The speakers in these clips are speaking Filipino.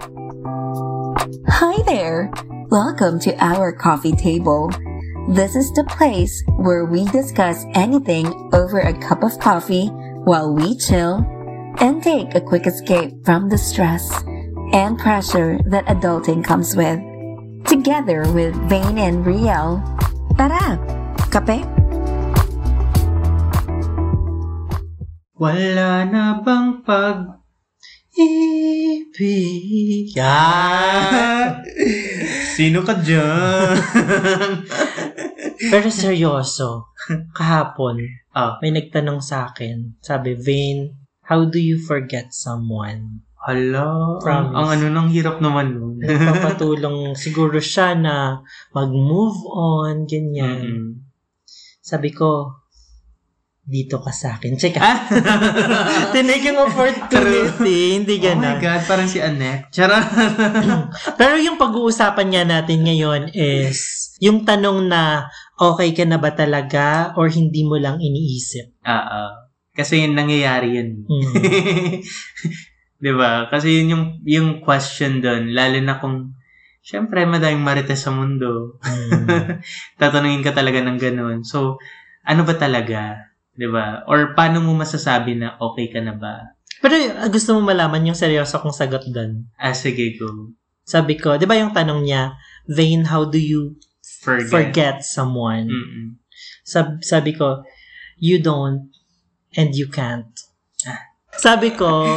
Hi there! Welcome to our coffee table. This is the place where we discuss anything over a cup of coffee while we chill and take a quick escape from the stress and pressure that adulting comes with. Together with Vane and Riel. Tara! Kape? Wala na bang pag ibig? Yan! Sino ka dyan? Pero seryoso, kahapon, Ah. may nagtanong sa akin, sabi, Vane, how do you forget someone? Hala, ang, Promise. ang ano nang hirap naman nun. Nagpapatulong siguro siya na mag-move on, ganyan. Mm-mm. Sabi ko, dito ka sa akin. Check Ah! Tinake yung opportunity, hindi Oh my ganun. God, parang si Annette. Charot. Pero yung pag-uusapan nga natin ngayon is yung tanong na okay ka na ba talaga or hindi mo lang iniisip. Ah, ah. Kasi yun, nangyayari yun. Hmm. 'Di ba? Kasi yun yung, yung question doon, lalo na kung, syempre, madaming marites sa mundo. Hmm. Tatanungin ka talaga ng ganun. So, ano ba talaga? 'Di ba? Or paano mo masasabi na okay ka na ba? Pero uh, gusto mo malaman yung seryoso kong sagot doon. Ah, sige, go. Sabi ko, di ba yung tanong niya, Vane, how do you Forget. forget someone? Mm-mm. Sab- sabi ko, you don't and you can't. Ah. Sabi ko,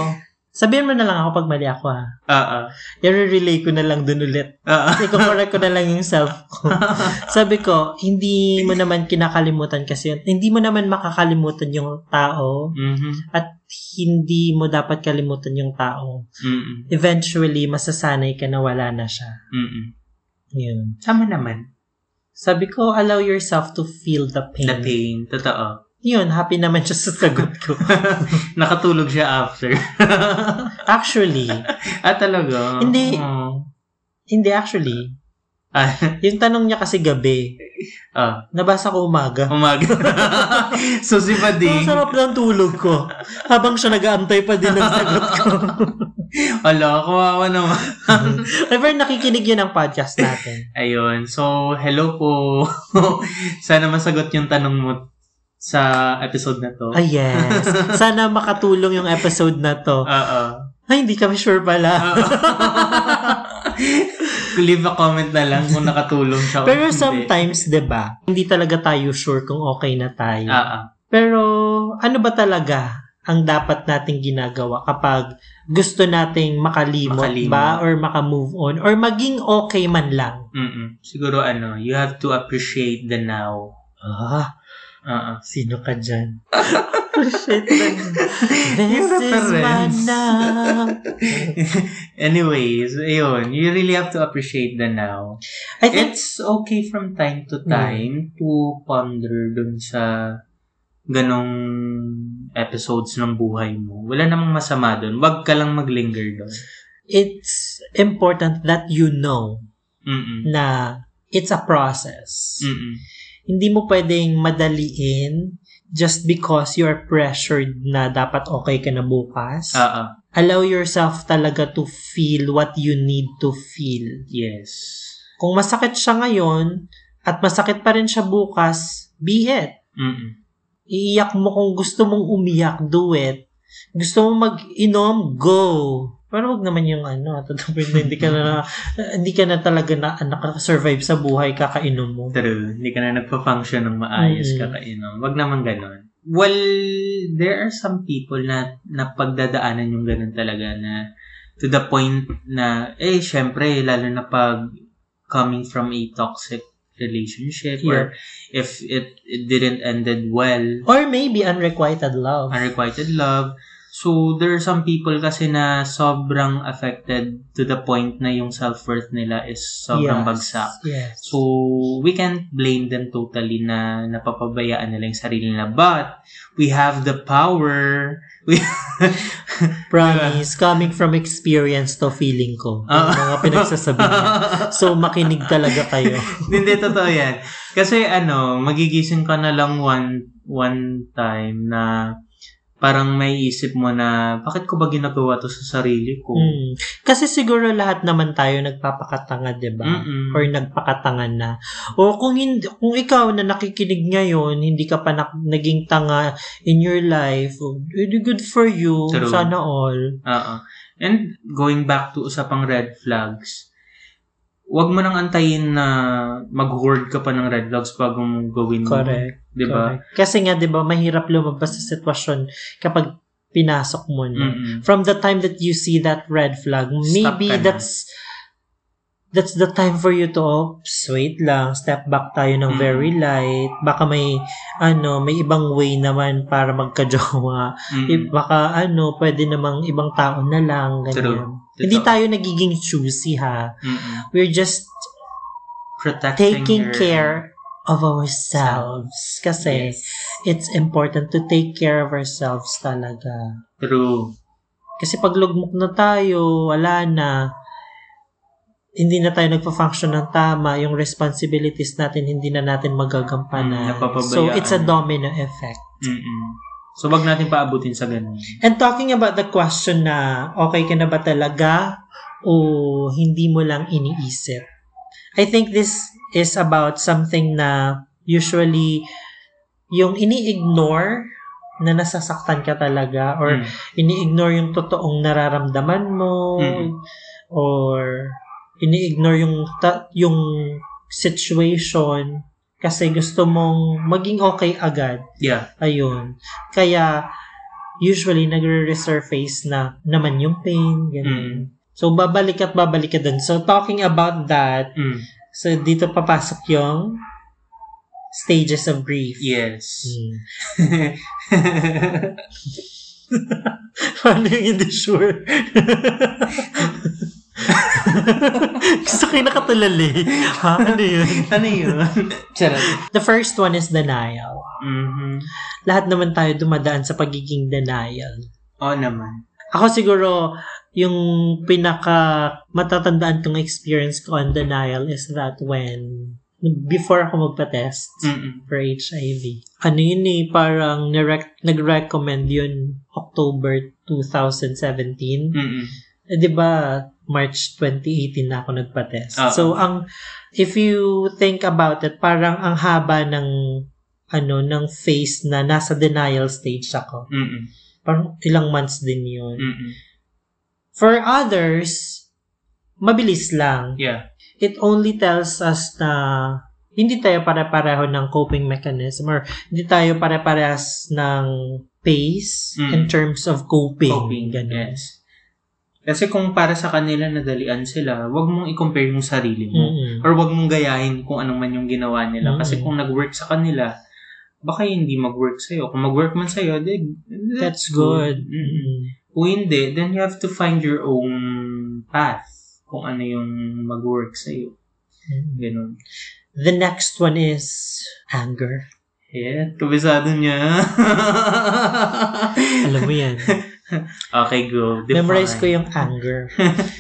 sabihin mo na lang ako pag mali ako ha. Ah, ah. I-relay ko na lang dun ulit. Ah, ah. I-correct ko na lang yung self ko. Sabi ko, hindi mo naman kinakalimutan kasi yun. Hindi mo naman makakalimutan yung tao Mhm. at hindi mo dapat kalimutan yung tao. Mm-mm. Eventually, masasanay ka na wala na siya. Mm-mm. Yun. Tama naman. Sabi ko, allow yourself to feel the pain. The pain. Totoo. Yun, happy naman siya sa sagot ko. Nakatulog siya after. actually, ah, talaga? Hindi. Oh. hindi actually. Ah, Yung tanong niya kasi gabi, ah. nabasa ko umaga. Umaga. so, si Ang Bading, sarap ng tulog ko. Habang siya nag-aantay pa din ng sagot ko. ala, kawawa naman. Ever nakikinig yun ang podcast natin. Ayun. So, hello po. Sana masagot yung tanong mo sa episode na to. Ay, yes. Sana makatulong yung episode na to. Oo. Ay, hindi kami sure pala. Leave a comment na lang kung nakatulong siya. Pero hindi. sometimes, 'di ba hindi talaga tayo sure kung okay na tayo. Ah, ah. Pero ano ba talaga ang dapat nating ginagawa kapag gusto nating makalimot, Makalimot. ba or makamove on or maging okay man lang? Mm-mm. Siguro ano, you have to appreciate the now. Ah, Oo. sino ka dyan? Appreciate lang. This is my now. Anyways, ayun, you really have to appreciate the now. I think, It's okay from time to time to ponder dun sa ganong episodes ng buhay mo. Wala namang masama dun. Wag ka lang maglinger dun. it's important that you know Mm-mm. na it's a process. Mm-mm. Hindi mo pwedeng madaliin just because you're pressured na dapat okay ka na bukas. Ah. Allow yourself talaga to feel what you need to feel. Yes. Kung masakit siya ngayon at masakit pa rin siya bukas, be it. Mm-mm. Iiyak mo kung gusto mong umiyak, do it. Gusto mong mag-inom, go. Pero wag naman yung ano, tatapin na hindi ka na, hindi ka na talaga na, nakasurvive sa buhay, kakainom mo. True. Hindi ka na nagpa-function ng maayos Mm. kakainom. Wag naman ganon. Well, there are some people na napagdadaanan yung ganun talaga na to the point na, eh, syempre, lalo na pag coming from a toxic relationship or if it, it didn't ended well, Or maybe unrequited love. unrequited love. So, there are some people kasi na sobrang affected to the point na yung self-worth nila is sobrang Yes. bagsak. Yes. So, we can't blame them totally na napapabayaan nila yung sarili nila. But, we have the power. We, Promise, coming from experience to feeling ko. Yung Ah. mga pinagsasabi niya. So, makinig talaga kayo. Hindi, totoo yan. Kasi ano, magigising ka na lang one, one time na parang may isip mo na, bakit ko ba ginagawa to sa sarili ko? Mm. Kasi siguro lahat naman tayo nagpapakatanga, 'di ba? Or nagpakatanga na. O kung hindi, kung ikaw na nakikinig ngayon, hindi ka pa nak- naging tanga in your life, really good for you. True. Sana all. Oo. And going back to usapang red flags, wag mo nang antayin na mag-hoard ka pa ng red flags bago mo gawin. Correct. Di ba? Kasi nga, 'di ba, mahirap lumabas sa sitwasyon kapag pinasok mo na. Mm-mm. From the time that you see that red flag, maybe that's that's the time for you to oops, wait lang, step back tayo ng Mm. very light. Baka may ano, may ibang way naman para magka-jowa. Mm-mm. Eh, baka ano, pwede namang ibang tao na lang ganyan. True. Hindi tayo nagiging choosy ha. Mm-mm. We're just Protecting taking your- care of ourselves kasi Yes. it's important to take care of ourselves talaga. True. Kasi pag lugmok na tayo, wala na. Hindi na tayo nagpa-function ng tama. Yung responsibilities natin, hindi na natin Mm, magagampanan. napapabayaan. so, it's a domino effect. Mm-mm. So, wag natin paabutin sa ganun. And talking about the question na, okay ka na ba talaga o hindi mo lang iniisip? I think this is about something na usually yung ini-ignore na nasasaktan ka talaga or Mm. ini-ignore yung totoong nararamdaman mo Mm. or ini-ignore yung ta- yung situation kasi gusto mong maging okay agad. Yeah. Ayun. Kaya usually nagre-resurface na naman yung pain, ganun. So babalik at babalik ka dun. So talking about that, Mm. so dito papasok yung stages of grief. Yes. Hmm. Paano yung hindi sure? Gusto kayo nakatulali. Ha? Ano yun? ano yun? Charot. The first one is denial. Mhm. Lahat naman tayo dumadaan sa pagiging denial. Oo naman. Ako siguro, yung pinaka matatandaan kong experience ko on denial is that when before ako magpa-test Mm-mm. for HIV. Ano yun eh, parang nirec- nag-recommend yun October 2017. Mm-mm. Eh, di ba, March 2018 na ako nagpa-test. Oo. So, ang, if you think about it, parang ang haba ng, ano, ng phase na nasa denial stage ako. Mm-mm. Parang ilang months din yun. Mm-mm. For others, mabilis lang. Yeah. It only tells us na hindi tayo pare-pareho ng coping mechanism or hindi tayo pare-parehas ng pace Mm. in terms of coping. Coping. Ganun. Yes. Kasi kung para sa kanila nadalian sila, wag mong i-compare yung sarili mo. Mm-mm. Or wag mong gayahin kung anong man yung ginawa nila. Mm. Kasi kung nag-work sa kanila, baka hindi mag-work sa'yo. Kung mag-work man sa'yo, then, That's good. Mm. Mm. Kung hindi, then you have to find your own path kung ano yung mag-work sa'yo. Mm. Ganun. The next one is anger. Yeah, kabisado niya. Alam mo yan. okay, go. Define. Memorize ko yung anger.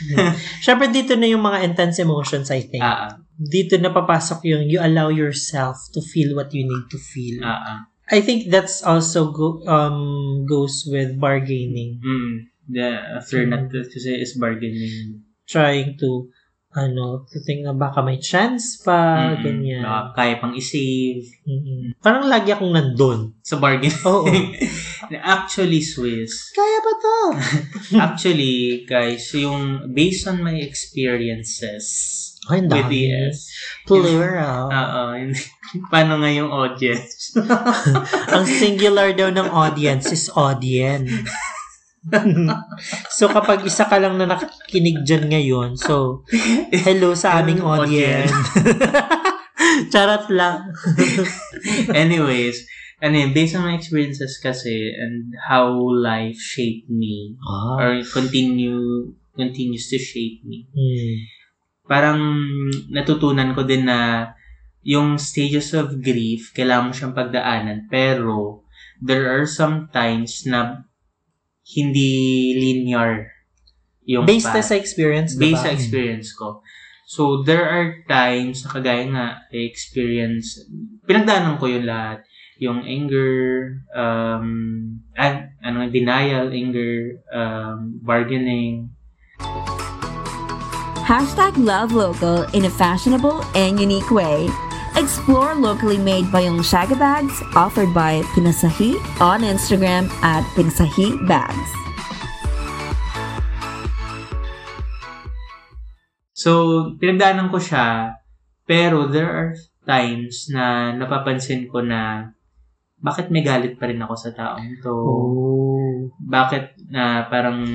Siyempre, dito na yung mga intense emotions, I think. Ah. Dito na papasok yung you allow yourself to feel what you need to feel. Ah. I think that's also go, um goes with bargaining. Mm. The after Mm. to say is bargaining. Trying to, ano, to think na baka may chance pa, Mm-mm. ganyan. Baka kaya pang i-save. Mm-mm. Parang lagi akong nandun. Sa bargain. Oo. Actually, Swiss. Kaya ba to? Actually, guys, yung based on my experiences Ay, ang with. ES. Plural. Oo. Paano nga yung audience? Ang singular daw ng audience is audience. so, kapag isa ka lang na nakikinig dyan ngayon, so, hello sa aming audience. Charot lang. Anyways, ano yun, based on my experiences kasi and how life shaped me Ah. or continue continues to shape me. Hmm. Parang natutunan ko din na yung stages of grief, kailangan mo siyang pagdaanan. Pero, there are some times na hindi linear yung Based path. sa experience, Based diba? sa experience ko. So, there are times na kagaya nga, I experience, pinagdaanan ko yung lahat. yung anger, um, ah, ano, denial, anger, um, bargaining. Hashtag love local in a fashionable and unique way. Explore locally made Bayong Shaga bags offered by Pinasahi on Instagram at Pinasahi Bags. So, pinagdaanan ko siya, pero there are times na napapansin ko na bakit may galit pa rin ako sa taong to? Oh. Bakit na parang,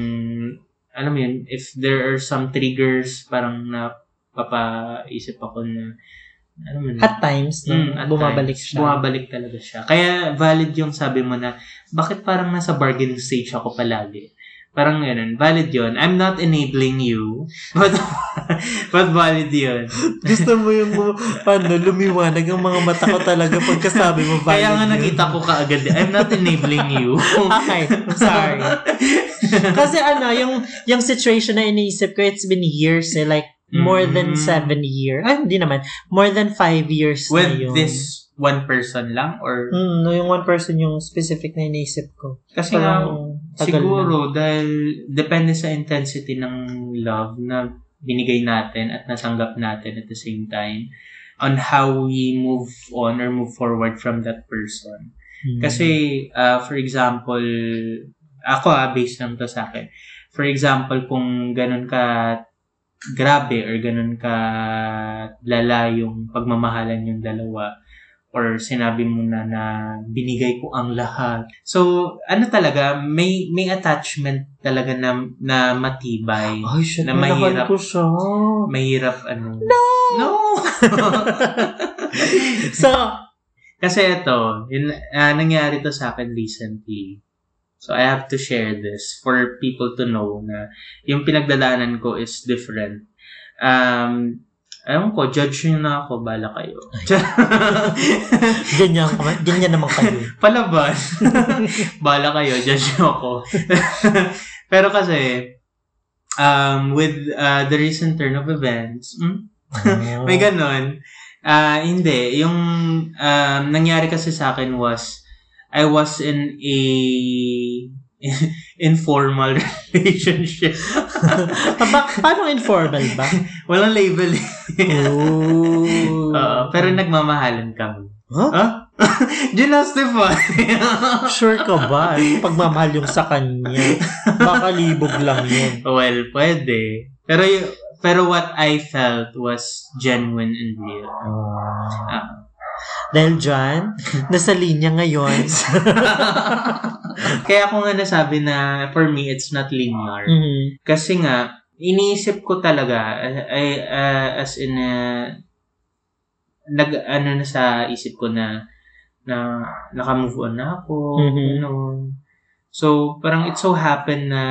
alam mo yun, if there are some triggers, parang napapaisip ako na, alam mo na, At times, no, Mm, at bumabalik times, siya. Bumabalik talaga siya. Kaya valid yung sabi mo na, bakit parang nasa bargaining stage ako palagi? Parang ganun. Valid yun. I'm not enabling you. But, but valid yun. Gusto mo yung paano, lumiwanag ang mga mata ko talaga pagkasabi mo. Kaya valid nga yun. nakita ko kaagad. I'm not enabling you. Okay, sorry. Kasi ano, yung yung situation na iniisip ko, it's been years eh. Like, more than Mm. seven years. Ay, hindi naman. More than five years na With yun. this one person lang? Or, Mm, no, yung one person yung specific na iniisip ko. kasi nga, siguro, dahil depende sa intensity ng love na binigay natin at natanggap natin at the same time on how we move on or move forward from that person. Mm. Kasi, uh, for example, ako ah, based lang to sa akin. For example, kung ganun ka grabe or ganun ka lala yung pagmamahalan yung dalawa or sinabi mo na na binigay ko ang lahat. So, ano talaga, may may attachment talaga na, na matibay. Ay, shit, na mahirap. ko siya. Mahirap ano. No! No! So, Kasi ito, yun, ah, nangyari to sa akin recently. So, I have to share this for people to know na yung pinagdadaanan ko is different. Um, Ewan ko, judge nyo na ako, bala kayo. ganyan, ganyan naman kayo. Palaban. bala kayo, judge nyo ako. Pero kasi, um, with uh, the recent turn of events, hmm, Oh. May ganon. Ah, hindi. Yung um, nangyari kasi sa akin was, I was in a informal relationship. ba, paano informal ba? Walang label. Oh. Oo, pero nagmamahalan kami. Huh? Huh? Ginastify. Sure ka ba? Yung pagmamahal yung sa kanya. Baka libog lang yun. well, pwede. Pero pero what I felt was genuine and real. Ah. Dahil dyan, nasa linya ngayon. Kaya ako nga nasabi na for me, it's not linear. Mhm. Kasi nga, iniisip ko talaga, ay, ah, as in, uh, nag, ano na sa isip ko na, na naka-move on na ako, Mhm. ganun. So, parang it so happened na,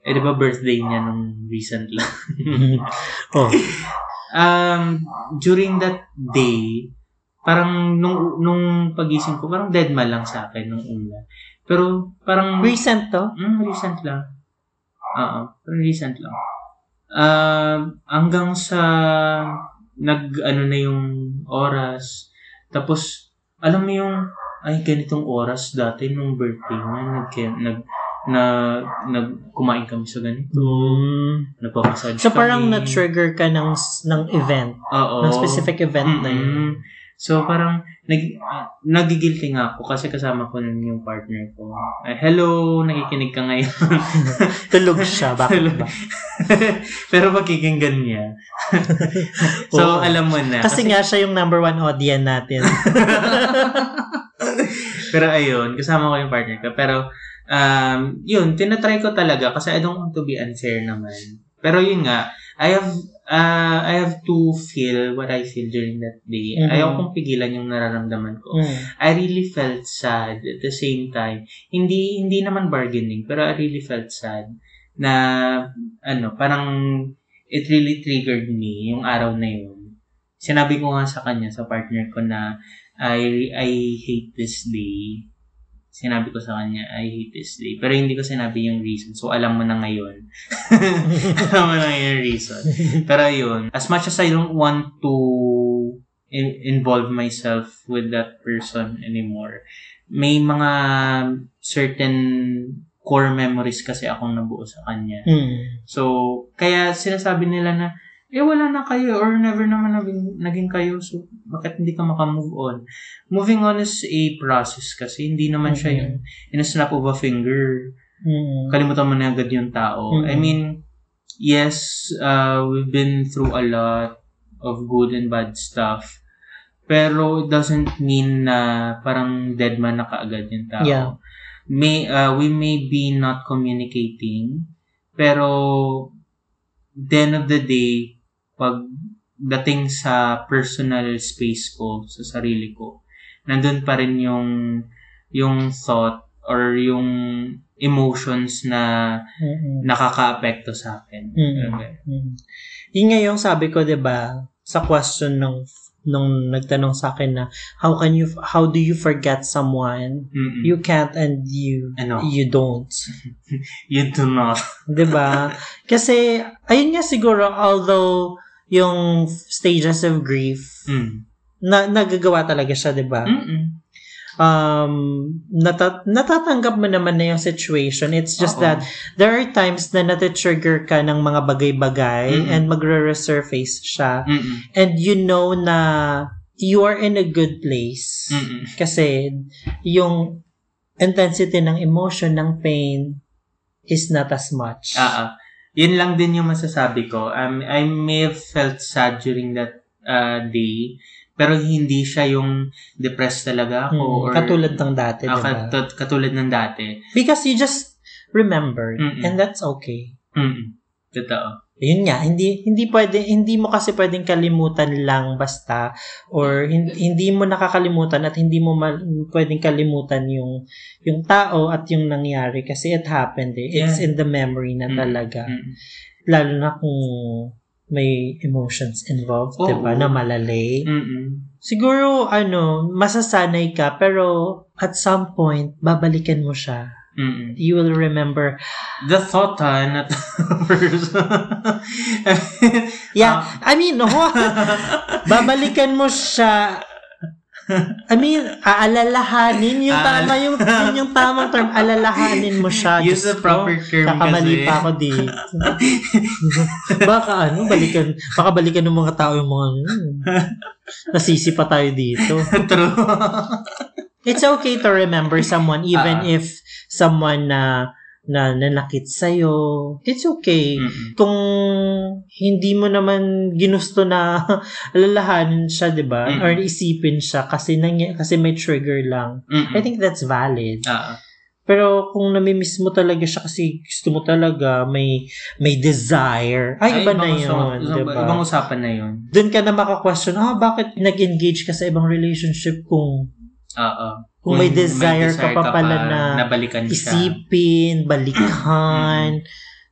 eh, di ba birthday niya nung recent lang. oh. um, during that day, parang nung, nung pagising ko, parang dead man lang sa akin nung una. Pero parang... Recent to? Mm, recent lang. Oo, pero recent lang. Um, hanggang sa nag ano na yung oras. Tapos alam mo yung ay ganitong oras dati nung birthday niya nag nag na nag kumain kami sa ganito. Mm. Nagpapasage So parang kami. na-trigger ka ng, ng event. Oo. Ng specific event na yun. So, parang, nag, nagigilty nga ako kasi kasama ko nun yung partner ko. Ay, hello, nakikinig ka ngayon. Tulog siya. Bakit ba? Pero pakikinggan niya. so, Oo. alam mo na. Kasi nga siya yung number one audience natin. Pero ayun, kasama ko yung partner ko. Pero, um, yun, tinatry ko talaga kasi I don't want to be unfair naman. Pero yun nga, I have, uh, I have to feel what I feel during that day. Mhm. Ayaw kong pigilan yung nararamdaman ko. Mm. I really felt sad at the same time. Hindi hindi naman bargaining, pero I really felt sad na ano, parang it really triggered me yung araw na yun. Sinabi ko nga sa kanya, sa partner ko na I I hate this day. Sinabi ko sa kanya, I hate this day. Pero hindi ko sinabi yung reason. So, alam mo na ngayon. alam mo na ngayon yung reason. Pero yun, as much as I don't want to in- involve myself with that person anymore. May mga certain core memories kasi akong nabuo sa kanya. Mm. So, kaya sinasabi nila na, eh, wala na kayo or never naman naging, naging kayo. So, bakit hindi ka makamove on? Moving on is a process kasi hindi naman siya Mhm. yung in a snap of a finger. Mm. Kalimutan mo na agad yung tao. Mhm. I mean, yes, uh, we've been through a lot of good and bad stuff. Pero it doesn't mean na parang dead man na kaagad yung tao. Yeah. May, uh, we may be not communicating, pero the end of the day, pag dating sa personal space ko, sa sarili ko, nandun pa rin yung yung thought or yung emotions na Mm-mm. nakaka-apekto sa akin. Mm. Okay. Mm. Yun nga yung sabi ko, 'di ba, sa question nung nung nagtanong sa akin na how can you how do you forget someone? Mm-mm. You can't and you Ano? you don't. You do not. 'Di ba? Kasi ayun nga siguro although yung stages of grief Mm. na nagagawa talaga siya, 'di ba? Mm-mm. Um nata- natatanggap mo naman na yung situation. It's just Oo. that there are times na nati-trigger ka ng mga bagay-bagay Mm-mm. and magre-resurface siya. Mm-mm. And you know na you are in a good place. Mm-mm. Kasi yung intensity ng emotion, ng pain is not as much. Ah. Yun lang din yung masasabi ko. Um, I may have felt sad during that uh, day, pero hindi siya yung depressed talaga ako. Mm, or, katulad ng dati, Ah, diba? kat- katulad ng dati. Because you just remembered Mm-mm. and that's okay. Mm-mm. Totoo. Yun nga, hindi hindi pwede hindi mo kasi pwedeng kalimutan lang basta or hindi, hindi mo nakakalimutan at hindi mo ma- pwedeng kalimutan yung yung tao at yung nangyari kasi it happened eh. It's Yeah. in the memory na Mm. talaga. Mm-mm. Lalo na kung may emotions involved, Oo. 'di ba? Na malalay. Mm-mm. Siguro ano, masasanay ka pero at some point babalikan mo siya. Mm-mm. You will remember, The thought, ha, not first. yeah, Ah. I mean, no, babalikan mo siya. I mean, aalalahanin yung Aal- tama yung yun yung tamang term, alalahanin mo siya. Use the proper ko, term Kakamali kasi. pa ako dito. baka ano, balikan, baka balikan ng mga tao yung mga, hmm, nasisi pa tayo dito. True. It's okay to remember someone even Ah. if someone na na nanakit sa'yo. It's okay. Mm-mm. Kung hindi mo naman ginusto na alalahanin siya, 'di ba? Mm. Or isipin siya kasi nangy- kasi may trigger lang. Mm-mm. I think that's valid. Ah, Pero kung namimiss mo talaga siya kasi gusto mo talaga, may may desire. Ay, iba na 'yun, usa- 'di ibang, ba? ibang usapan na yun. Doon ka na maka-question, ah, bakit nag-engage ka sa ibang relationship kung Oo. Kung may desire ka pa pala na nabalikan siya. isipin, balikan.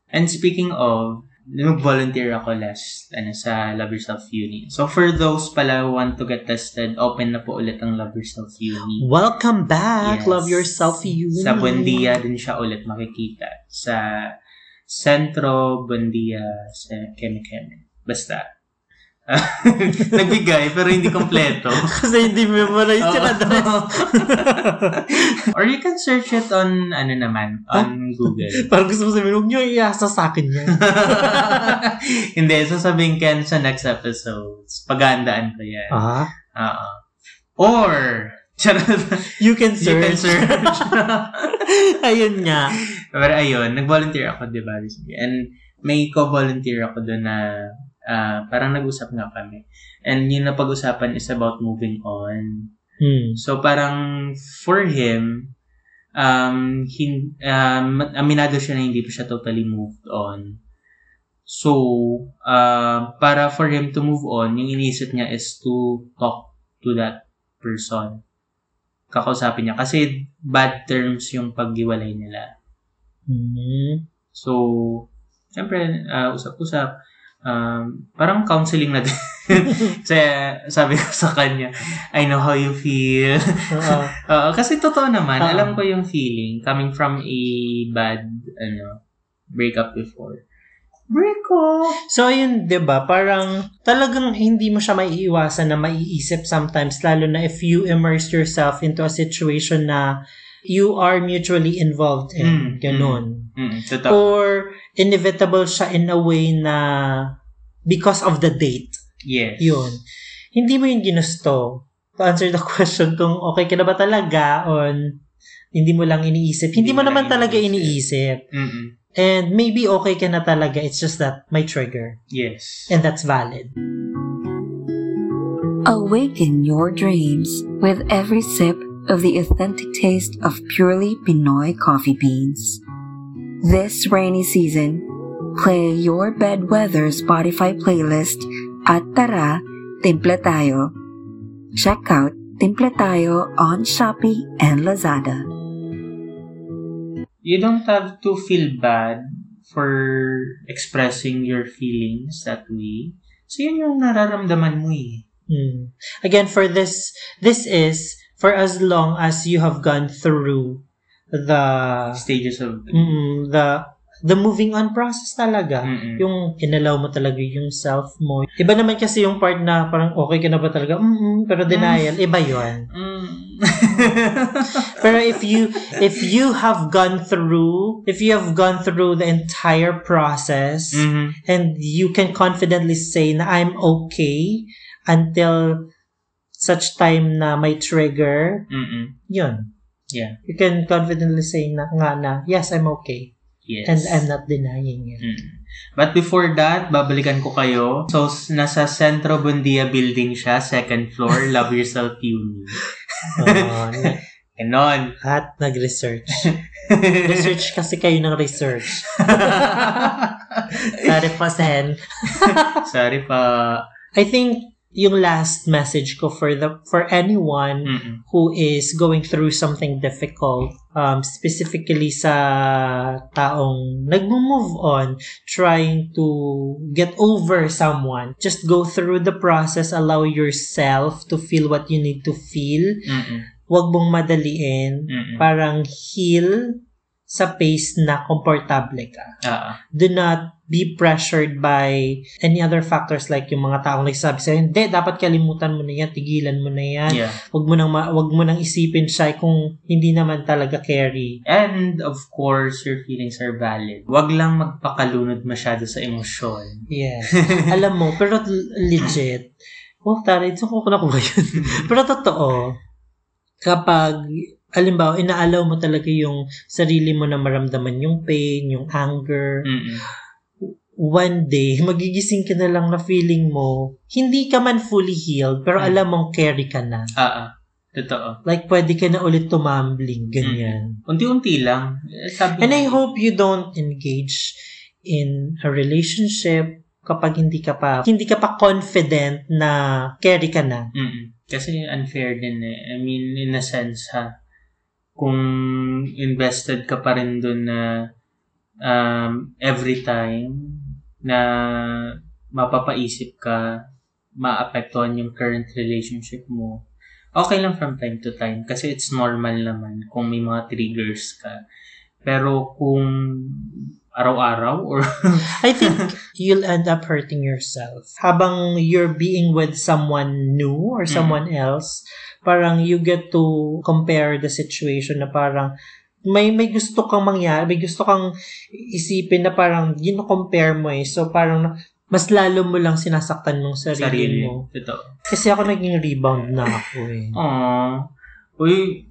And speaking of, nag-volunteer ako last ano, sa Love Yourself Uni. So for those pala who want to get tested, open na po ulit ang Love Yourself Uni. Welcome back, Yes. Love Yourself Uni. Sa Buendia din siya ulit makikita. Sa Centro Buendia sa Keme Keme. Basta. Nagbigay pero hindi kompleto. Kasi hindi memorize yung Oo. address. Or you can search it on ano naman, on Google. Parang gusto mo sabihin, huwag nyo iasa sa akin yan. Hindi, sasabihin yan sa next episodes. Pagandaan ko yan. ah, Oo. Or, you can you search. can search. Ayun nga. Pero ayun, nag-volunteer ako, di ba. And may co-volunteer ako doon na ah, parang nag-usap nga kami. And yung napag-usapan is about moving on. Hmm. So parang for him, um, hin, um, aminado siya na hindi pa siya totally moved on. So, uh, para for him to move on, yung iniisip niya is to talk to that person. Kakausapin niya. Kasi bad terms yung paghiwalay nila. Hmm. So, siyempre, uh, usap-usap. Um, parang counseling na din. Kasi sabi ko sa kanya, I know how you feel. Oo. Oo, kasi totoo naman, Oo. alam ko yung feeling coming from a bad ano breakup before. break off. So, ayun, 'di ba Parang talagang hindi mo siya maiiwasan na maiisip sometimes, lalo na if you immerse yourself into a situation na you are mutually involved in. Mm, Ganon. Mm, totoo. Or inevitable siya in a way na because of the date. yes. Yun. Hindi mo yung ginusto. To answer the question kung okay ka na ba talaga on hindi mo lang iniisip. Hindi, Hindi mo naman talaga iniisip. iniisip. Mm-mm. And maybe okay ka na talaga. It's just that may trigger. Yes. And that's valid. Awaken your dreams with every sip of the authentic taste of purely Pinoy coffee beans. This rainy season, play your bedweather Spotify playlist at Tara Timple Tayo. Check out Timple Tayo on Shopee and Lazada. You don't have to feel bad for expressing your feelings that way. So, yun yung nararamdaman mo eh. Hmm. Again, for this, this is for as long as you have gone through the Stages of... mm, the the moving on process talaga. Mm-mm. Yung inalaw mo talaga yung self mo. Iba naman kasi yung part na parang okay ka na ba talaga? mm pero denial, iba yon. Mm. Pero if you if you have gone through if you have gone through the entire process Mhm. and you can confidently say na I'm okay until such time na may trigger, Mm-mm. yun. Yeah. You can confidently say na nga na, yes, I'm okay. Yes. And I'm not denying it. Mm. But before that, babalikan ko kayo. So, nasa Centro Bundia building siya, second floor, Love Yourself Uni. Na- Ganon. at nag-research. research kasi kayo ng research. Sorry po, Sen. Sorry pa. I think yung last message ko for the for anyone Mm-mm. who is going through something difficult, um, specifically sa taong nagmo-move on, trying to get over someone, just go through the process, allow yourself to feel what you need to feel. Mm-mm. Huwag mong madaliin. Mm-mm. Parang heal sa pace na komportable ka. Ah, Do not be pressured by any other factors like yung mga taong nagsasabi sa'yo, hindi, dapat kalimutan mo na yan, tigilan mo na yan. yeah. Huwag mo nang, ma- huwag mo nang isipin siya kung hindi naman talaga carry. And, of course, your feelings are valid. Huwag lang magpakalunod masyado sa emosyon. Yes. Alam mo, pero legit, oh, taray, so ko na ko yun? pero totoo, kapag, alimbawa, inaalaw mo talaga yung sarili mo na maramdaman yung pain, yung anger, Mm-mm. One day, magigising ka na lang na feeling mo, hindi ka man fully healed, pero Mm. alam mong carry ka na. Ah, ah. Totoo. Like, pwede ka na ulit tumambling, ganyan. Unti-unti lang. Eh, Sabi And I nga- hope you don't engage in a relationship kapag hindi ka pa hindi ka pa confident na carry ka na. Mm-mm. Kasi unfair din eh. I mean, in a sense ha, kung invested ka pa rin dun na um, every time na mapapaisip ka, maapektuhan yung current relationship mo, okay lang from time to time kasi it's normal naman kung may mga triggers ka. Pero kung araw-araw or I think you'll end up hurting yourself. Habang you're being with someone new or someone else, parang you get to compare the situation na parang may may gusto kang mangyari, may gusto kang isipin na parang gino-compare mo eh. So parang mas lalo mo lang sinasaktan ng sarili, sarili. mo. Totoo. Kasi ako naging rebound na ako eh. Aww. Uy,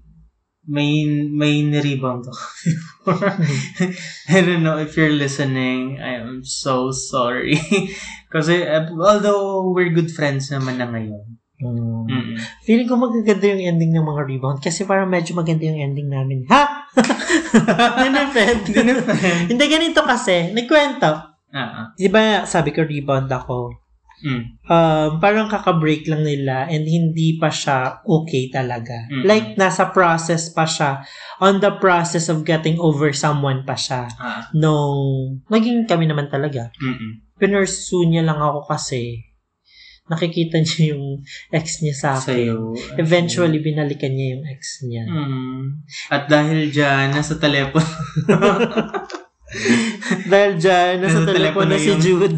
may, may nirebound ako before. I don't know if you're listening. I am so sorry. Kasi, uh, although we're good friends naman na ngayon. Mm. Feeling ko magaganda yung ending ng mga rebound kasi parang medyo maganda yung ending namin. Ha? Dinepend. Dinepend. Hindi ganito kasi. Nagkwento. Ah. Di ba sabi ko rebound ako? Mm. Um, parang kakabreak lang nila and hindi pa siya okay talaga. Mm. Like, nasa process pa siya. On the process of getting over someone pa siya. Ah. Nung naging kami naman talaga. Mm-mm. Pinursu niya lang ako kasi nakikita niya yung ex niya sa akin. Sa'yo. Eventually, binalikan niya yung ex niya. Mm. At dahil dyan, nasa telepono. Dahil dyan, nasa Nasa telepono telepono si yung- Jude.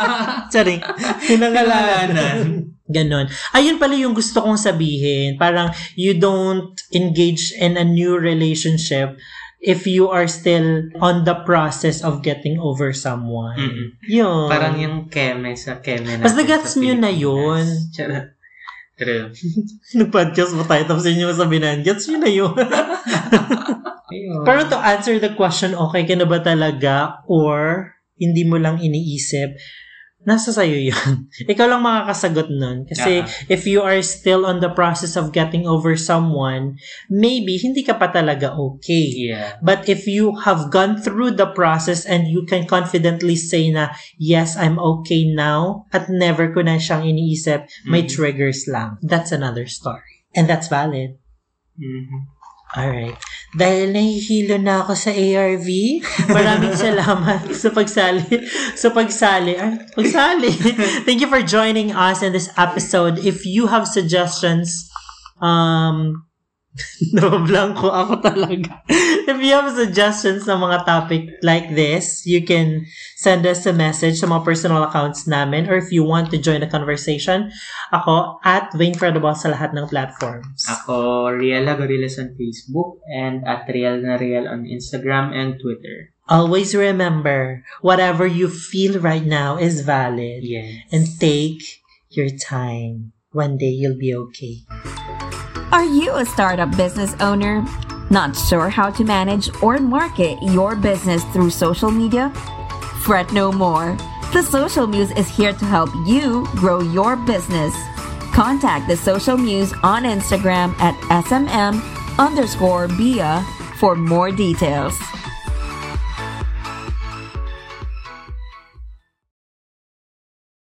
Charing. Pinangalanan. Ganon. Ayun pala yung gusto kong sabihin. Parang you don't engage in a new relationship if you are still on the process of getting over someone. Mm-mm. Yun. Parang yung keme sa keme natin Basta gets nyo na yun. Charot. True. Nag-podcast mo tayo tapos yun yung sabihin gets nyo na yun. Pero to answer the question, okay ka na ba talaga or hindi mo lang iniisip, nasa sayo yun. Ikaw lang makakasagot nun. Kasi Ah. if you are still on the process of getting over someone, maybe hindi ka pa talaga okay. Yeah. But if you have gone through the process and you can confidently say na, yes, I'm okay now, at never ko na siyang iniisip, may Mhm. triggers lang. That's another story. And that's valid. Mhm. Alright. Dahil nahihilo na ako sa ARV, maraming salamat sa pagsali. Sa pagsali. Ay, pagsali. Thank you for joining us in this episode. If you have suggestions, um, nabablanko ako talaga. If you have suggestions ng mga topic like this, you can send us a message sa mga personal accounts namin or if you want to join the conversation, ako at Wayne Credible sa lahat ng platforms. Ako, Riel Gorillas on Facebook and at Riel na Riel on Instagram and Twitter. Always remember, whatever you feel right now is valid. Yes. And take your time. One day you'll be okay. Are you a startup business owner? Not sure how to manage or market your business through social media? Fret no more. The Social Muse is here to help you grow your business. Contact the Social Muse on Instagram at SMM underscore BIA for more details.